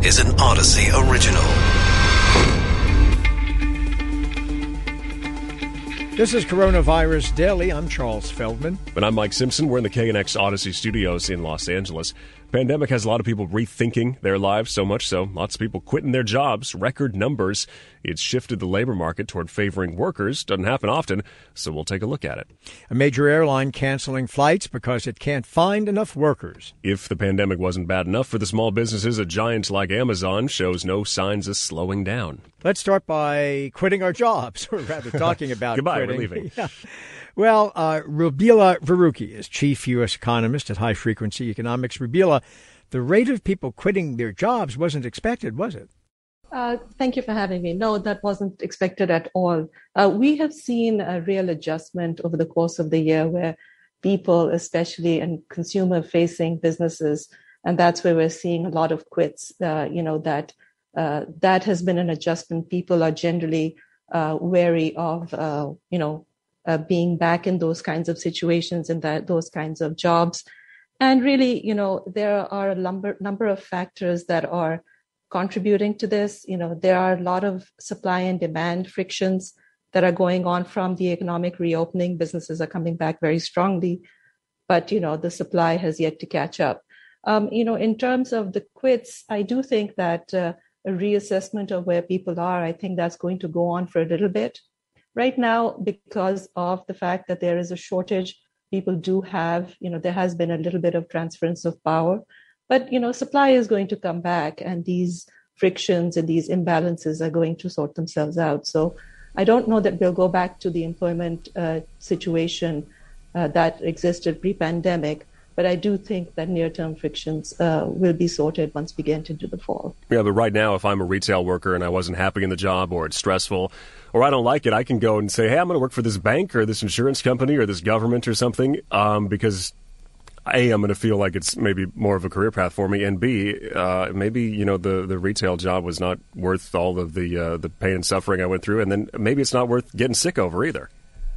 This is an Audacy original. This is Coronavirus Daily. I'm Charles Feldman. And I'm Mike Simpson. We're in the KNX Audacy studios in Los Angeles. Pandemic has a lot of people rethinking their lives so much so, lots of people quitting their jobs, record numbers. It's shifted the labor market toward favoring workers. Doesn't happen often, so we'll take a look at it. A major airline canceling flights because it can't find enough workers. If the pandemic wasn't bad enough for the small businesses, a giant like Amazon shows no signs of slowing down. Let's start by quitting our jobs, or rather talking about Goodbye, quitting. we're leaving. Yeah. Well, uh, Rubeela Farooqi is chief U.S. economist at High Frequency Economics. Rubila, the rate of people quitting their jobs wasn't expected, was it? Uh, thank you for having me. No, that wasn't expected at all. Uh, we have seen a real adjustment over the course of the year where people, especially in consumer facing businesses, and that's where we're seeing a lot of quits, uh, you know, that uh, that has been an adjustment. People are generally uh, wary of, uh, you know, being back in those kinds of situations and that those kinds of jobs. And really, you know, there are a number number of factors that are contributing to this. You know, there are a lot of supply and demand frictions that are going on from the economic reopening. Businesses are coming back very strongly, but you know, the supply has yet to catch up. Um, you know, in terms of the quits, I do think that uh, a reassessment of where people are, I think that's going to go on for a little bit. Right now, because of the fact that there is a shortage, people do have, you know, there has been a little bit of transference of power, but, you know, supply is going to come back and these frictions and these imbalances are going to sort themselves out. So I don't know that we'll go back to the employment uh, situation uh, that existed pre pandemic but I do think that near-term frictions uh, will be sorted once we get into the fall. Yeah, but right now, if I'm a retail worker and I wasn't happy in the job, or it's stressful, or I don't like it, I can go and say, "Hey, I'm going to work for this bank or this insurance company or this government or something," um, because a, I'm going to feel like it's maybe more of a career path for me, and B, uh, maybe you know the the retail job was not worth all of the uh, the pain and suffering I went through, and then maybe it's not worth getting sick over either.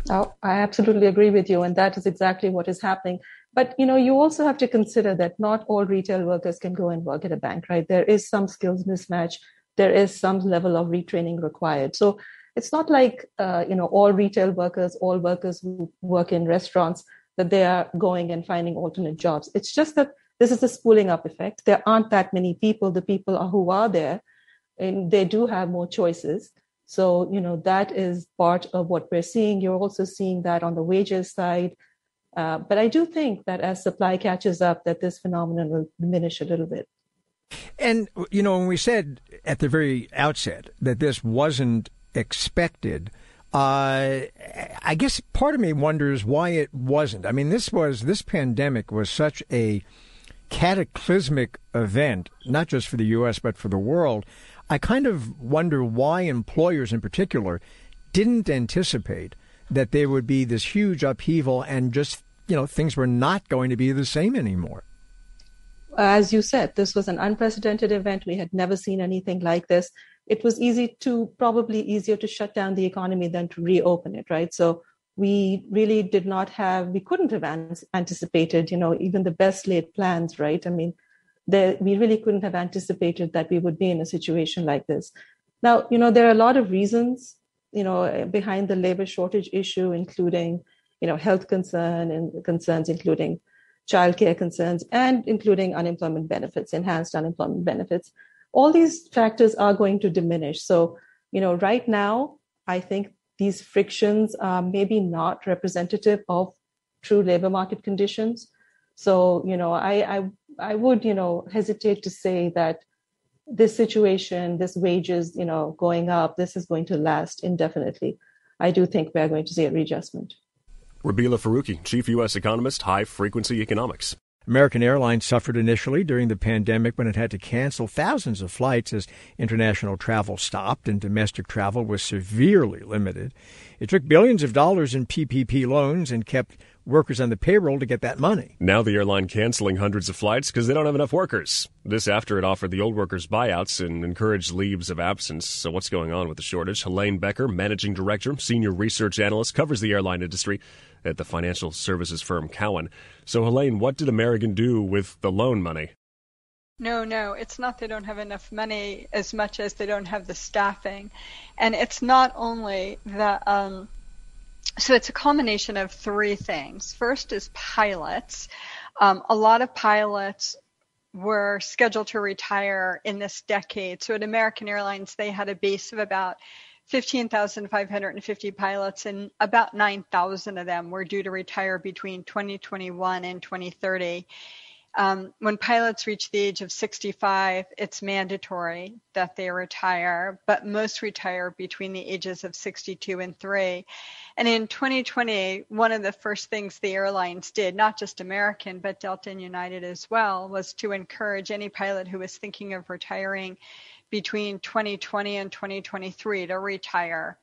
Oh, I absolutely agree with you, and that is exactly what is happening. But you know, you also have to consider that not all retail workers can go and work at a bank, right? There is some skills mismatch. There is some level of retraining required. So it's not like uh, you know all retail workers, all workers who work in restaurants that they are going and finding alternate jobs. It's just that this is a spooling up effect. There aren't that many people. The people who are there, and they do have more choices. So you know that is part of what we're seeing. You're also seeing that on the wages side uh, but I do think that as supply catches up, that this phenomenon will diminish a little bit. And you know, when we said at the very outset that this wasn't expected, uh, I guess part of me wonders why it wasn't. I mean, this was this pandemic was such a cataclysmic event, not just for the U.S. but for the world. I kind of wonder why employers, in particular, didn't anticipate that there would be this huge upheaval and just, you know, things were not going to be the same anymore. As you said, this was an unprecedented event. We had never seen anything like this. It was easy to, probably easier to shut down the economy than to reopen it, right? So we really did not have, we couldn't have anticipated, you know, even the best laid plans, right? I mean, there, we really couldn't have anticipated that we would be in a situation like this. Now, you know, there are a lot of reasons you know, eh, behind the labor shortage issue, including, you know, health concern and concerns, including childcare concerns and including unemployment benefits, enhanced unemployment benefits. All these factors are going to diminish. So, you know, right now, I think these frictions are maybe not representative of true labor market conditions. So, you know, I, I, I would, you know, hesitate to say that this situation, this wages, you know, going up, this is going to last indefinitely. I do think we are going to see a readjustment. Rubeela Farooqi, Chief U.S. Economist, High Frequency Economics. American Airlines suffered initially during the pandemic when it had to cancel thousands of flights as international travel stopped and domestic travel was severely limited. It took billions of dollars in PPP loans and kept workers on the payroll to get that money. Now the airline canceling hundreds of flights because they don't have enough workers. This after it offered the old workers buyouts and encouraged leaves of absence. So what's going on with the shortage? Helene Becker, managing director, senior research analyst, covers the airline industry at the financial services firm Cowen. So Helene, what did American do with the loan money? No, no, it's not they don't have enough money as much as they don't have the staffing. And it's not only that, um, so it's a combination of three things. First is pilots. Um, a lot of pilots were scheduled to retire in this decade. So at American Airlines, they had a base of about 15,550 pilots, and about 9,000 of them were due to retire between 2021 and 2030. Um, when pilots reach the age of 65, it's mandatory that they retire, but most retire between the ages of 62 and 3. And in 2020, one of the first things the airlines did, not just American, but Delta and United as well, was to encourage any pilot who was thinking of retiring between 2020 and 2023 to retire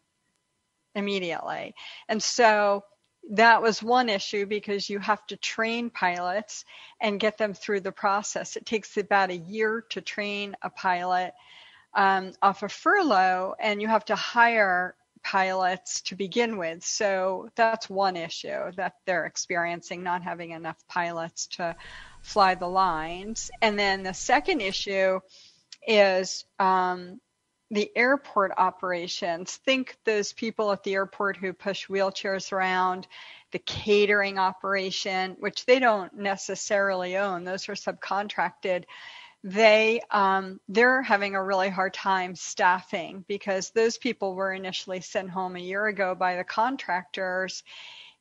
immediately. And so that was one issue because you have to train pilots and get them through the process. It takes about a year to train a pilot um, off a furlough, and you have to hire pilots to begin with. So that's one issue that they're experiencing, not having enough pilots to fly the lines. And then the second issue is um, the airport operations. Think those people at the airport who push wheelchairs around, the catering operation, which they don't necessarily own, those are subcontracted. They um, they're having a really hard time staffing because those people were initially sent home a year ago by the contractors,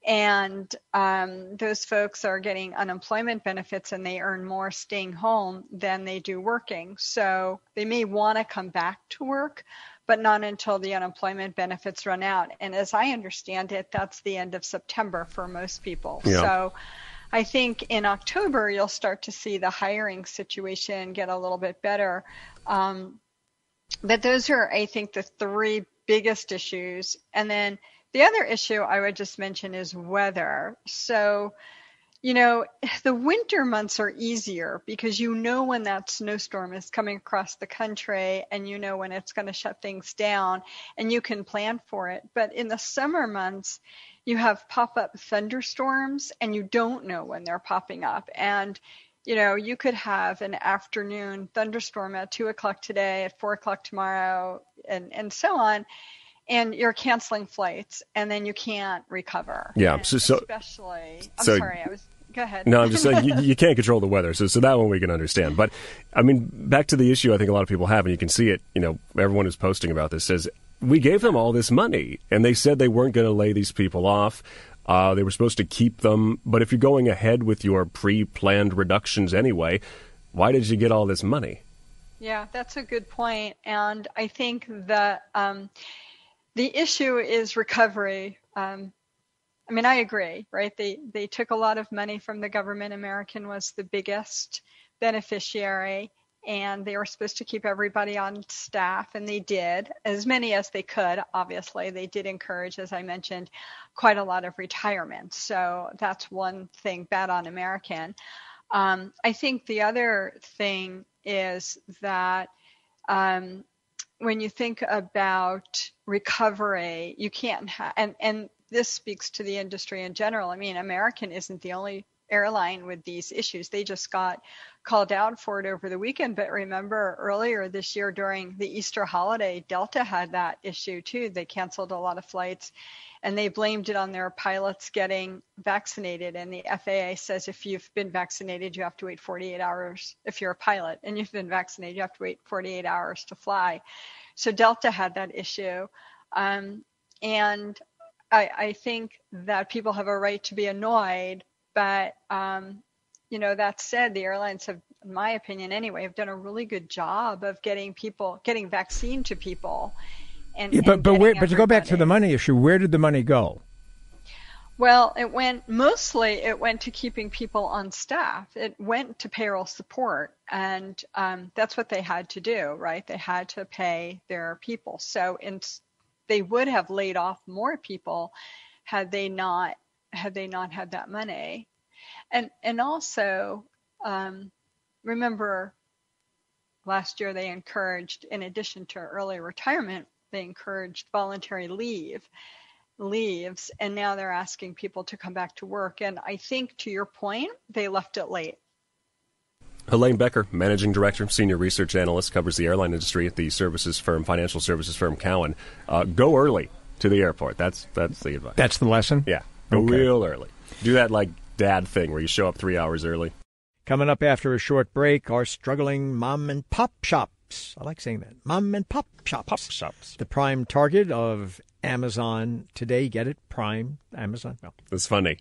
and um, those folks are getting unemployment benefits and they earn more staying home than they do working. So they may want to come back to work, but not until the unemployment benefits run out. And as I understand it, that's the end of September for most people. Yeah. So I think in October, you'll start to see the hiring situation get a little bit better. Um, but those are, I think, the three biggest issues. And then the other issue I would just mention is weather. So, you know, the winter months are easier because you know when that snowstorm is coming across the country and you know when it's going to shut things down and you can plan for it. But in the summer months, you have pop up thunderstorms and you don't know when they're popping up. And you know, you could have an afternoon thunderstorm at two o'clock today, at four o'clock tomorrow, and, and so on and you're canceling flights and then you can't recover. Yeah. So, so, especially, I'm so, sorry, I was, go ahead. No, I'm just saying you, you, can't control the weather. So, so that one we can understand. But I mean, back to the issue I think a lot of people have, and you can see it, you know, everyone who's posting about this says, we gave them all this money and they said they weren't going to lay these people off. Uh, they were supposed to keep them. But if you're going ahead with your pre planned reductions anyway, why did you get all this money? Yeah, that's a good point. And I think that, um, the issue is recovery. Um, I mean, I agree, right? They they took a lot of money from the government. American was the biggest beneficiary, and they were supposed to keep everybody on staff, and they did as many as they could. Obviously, they did encourage, as I mentioned, quite a lot of retirement. So that's one thing bad on American. Um, I think the other thing is that um, when you think about recovery, you can't have, and, and this speaks to the industry in general. I mean, American isn't the only airline with these issues. They just got called out for it over the weekend. But remember earlier this year during the Easter holiday, Delta had that issue too. They canceled a lot of flights and they blamed it on their pilots getting vaccinated. And the FAA says if you've been vaccinated, you have to wait 48 hours. If you're a pilot and you've been vaccinated, you have to wait 48 hours to fly. So Delta had that issue. Um, and I, I, think that people have a right to be annoyed, but um, you know that said, the airlines have, in my opinion, anyway, have done a really good job of getting people, getting vaccine to people. And, yeah, but and but where, but to go back to the money issue, where did the money go? Well, it went mostly it went to keeping people on staff. It went to payroll support, and um, that's what they had to do, right? They had to pay their people. So, in, they would have laid off more people had they not had they not had that money, and and also um, remember last year they encouraged, in addition to early retirement, they encouraged voluntary leave leaves and now they're asking people to come back to work and i think to your point they left it late Helene Becker, Managing Director, Senior Research Analyst, covers the airline industry at the services firm, financial services firm Cowen. Uh, go early to the airport. That's that's the advice. That's the lesson? Yeah. Go Okay. real early. Do that like dad thing where you show up three hours early. Coming up after a short break, our struggling mom and pop shops. I like saying that. Mom and pop shops. Pop shops. The prime target of Amazon today. Get it? Prime Amazon. No. It's funny.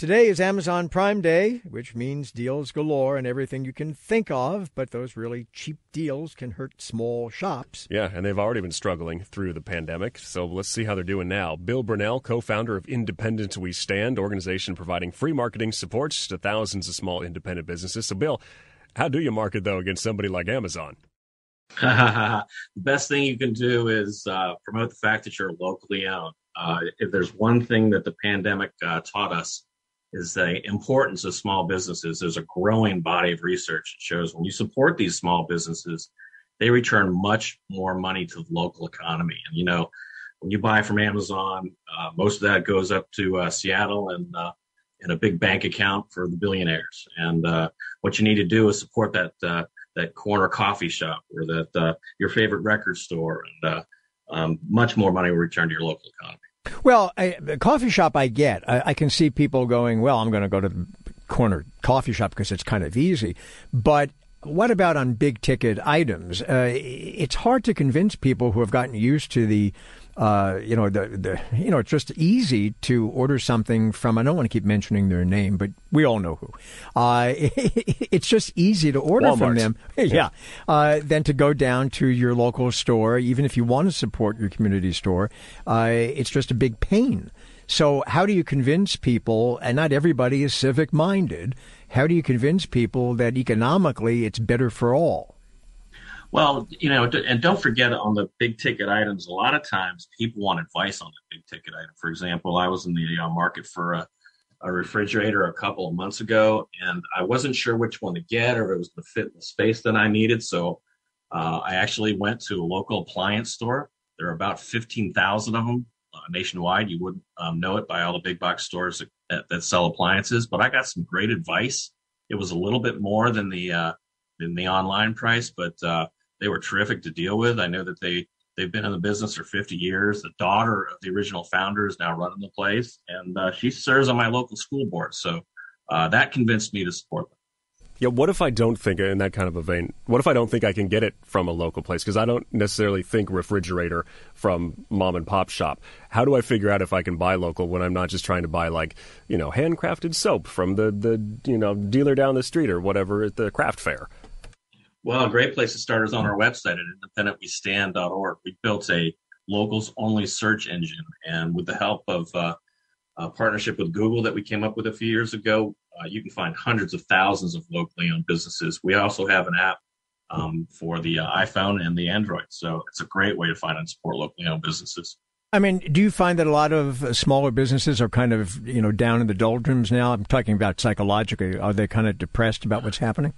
Today is Amazon Prime Day, which means deals galore and everything you can think of, but those really cheap deals can hurt small shops. Yeah, and they've already been struggling through the pandemic. So let's see how they're doing now. Bill Brunelle, co-founder of Independent We Stand, organization providing free marketing supports to thousands of small independent businesses. So, Bill, how do you market though against somebody like Amazon? the best thing you can do is uh, promote the fact that you're locally owned. Uh, if there's one thing that the pandemic uh, taught us is the importance of small businesses. There's a growing body of research that shows when you support these small businesses, they return much more money to the local economy. And you know, when you buy from Amazon, uh, most of that goes up to uh, Seattle and uh, in a big bank account for the billionaires. And uh, what you need to do is support that uh, that corner coffee shop or that uh, your favorite record store, and um, much more money will return to your local economy. Well, I, the coffee shop I get, I, I can see people going, well, I'm going to go to the corner coffee shop because it's kind of easy. But what about on big ticket items? Uh, it's hard to convince people who have gotten used to the, uh, you know, the, the, you know, it's just easy to order something from, I don't want to keep mentioning their name, but we all know who. Uh, it's just easy to order from Walmart. them. Yeah. Uh, than to go down to your local store, even if you want to support your community store. Uh, it's just a big pain. So, how do you convince people, and not everybody is civic minded, how do you convince people that economically it's better for all? Well, you know, and don't forget on the big ticket items, a lot of times people want advice on the big ticket item. For example, I was in the uh, market for a, a refrigerator a couple of months ago, and I wasn't sure which one to get or if it was the fit and the space that I needed. So uh, I actually went to a local appliance store. There are about 15,000 of them uh, nationwide. You wouldn't um, know it by all the big box stores that, that, that sell appliances, but I got some great advice. It was a little bit more than the uh, than the online price, but uh, they were terrific to deal with. I know that they they've been in the business for 50 years. The daughter of the original founder is now running the place, and uh, she serves on my local school board. So uh, that convinced me to support them. Yeah, what if I don't think in that kind of a vein? What if I don't think I can get it from a local place? Because I don't necessarily think refrigerator from mom and pop shop. How do I figure out if I can buy local when I'm not just trying to buy like you know handcrafted soap from the the you know dealer down the street or whatever at the craft fair? Well, a great place to start is on our website at independentwestand.org. We built a locals only search engine, and with the help of uh, a partnership with Google that we came up with a few years ago, uh, you can find hundreds of thousands of locally owned businesses. We also have an app um, for the uh, iPhone and the Android, so it's a great way to find and support locally owned businesses. I mean, do you find that a lot of uh, smaller businesses are kind of, you know, down in the doldrums now? I'm talking about psychologically. Are they kind of depressed about what's happening?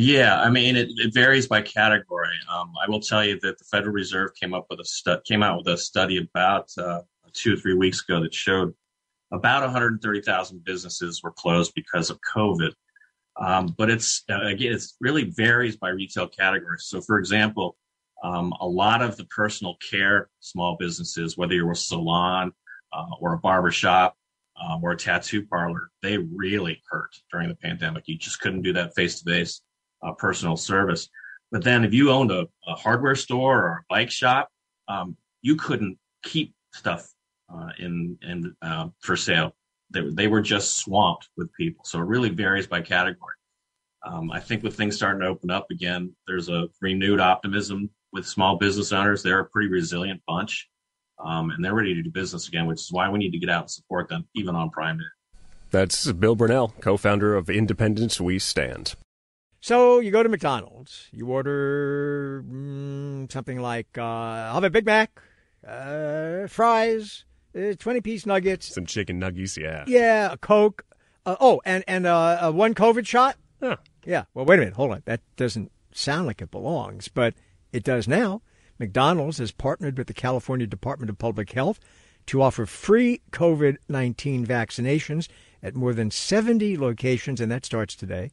Yeah, I mean it, it varies by category. Um, I will tell you that the Federal Reserve came up with a stu- came out with a study about uh, two or three weeks ago that showed about 130,000 businesses were closed because of COVID. Um, but it's uh, again, it really varies by retail category. So, for example, um, a lot of the personal care small businesses, whether you're a salon uh, or a barber shop um, or a tattoo parlor, they really hurt during the pandemic. You just couldn't do that face to face personal service. But then, if you owned a, a hardware store or a bike shop, um, you couldn't keep stuff uh, in in uh, for sale. They, they were just swamped with people. So it really varies by category. Um, I think with things starting to open up again, there's a renewed optimism with small business owners. They're a pretty resilient bunch, um, and they're ready to do business again, which is why we need to get out and support them, even on Prime Day. That's Bill Brunelle, co-founder of Independent We Stand. So you go to McDonald's, you order mm, something like uh, I'll have a Big Mac, uh, fries, uh, twenty piece nuggets, Some chicken nuggets, yeah. yeah, a Coke. Uh, oh, and and uh, uh, one COVID shot. Huh. Yeah. Well, wait a minute. Hold on. That doesn't sound like it belongs, but it does now. McDonald's has partnered with the California Department of Public Health to offer free COVID 19 vaccinations at more than 70 locations, and that starts today.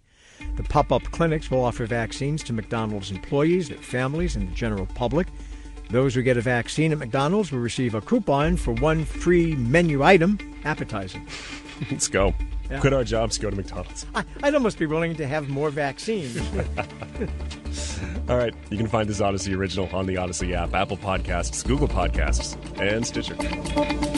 The pop up clinics will offer vaccines to McDonald's employees, their families, and the general public. Those who get a vaccine at McDonald's will receive a coupon for one free menu item, appetizer. Let's go. Yeah. Quit our jobs, go to McDonald's. I, I'd almost be willing to have more vaccines. All right. You can find this Audacy original on the Audacy app, Apple Podcasts, Google Podcasts, and Stitcher.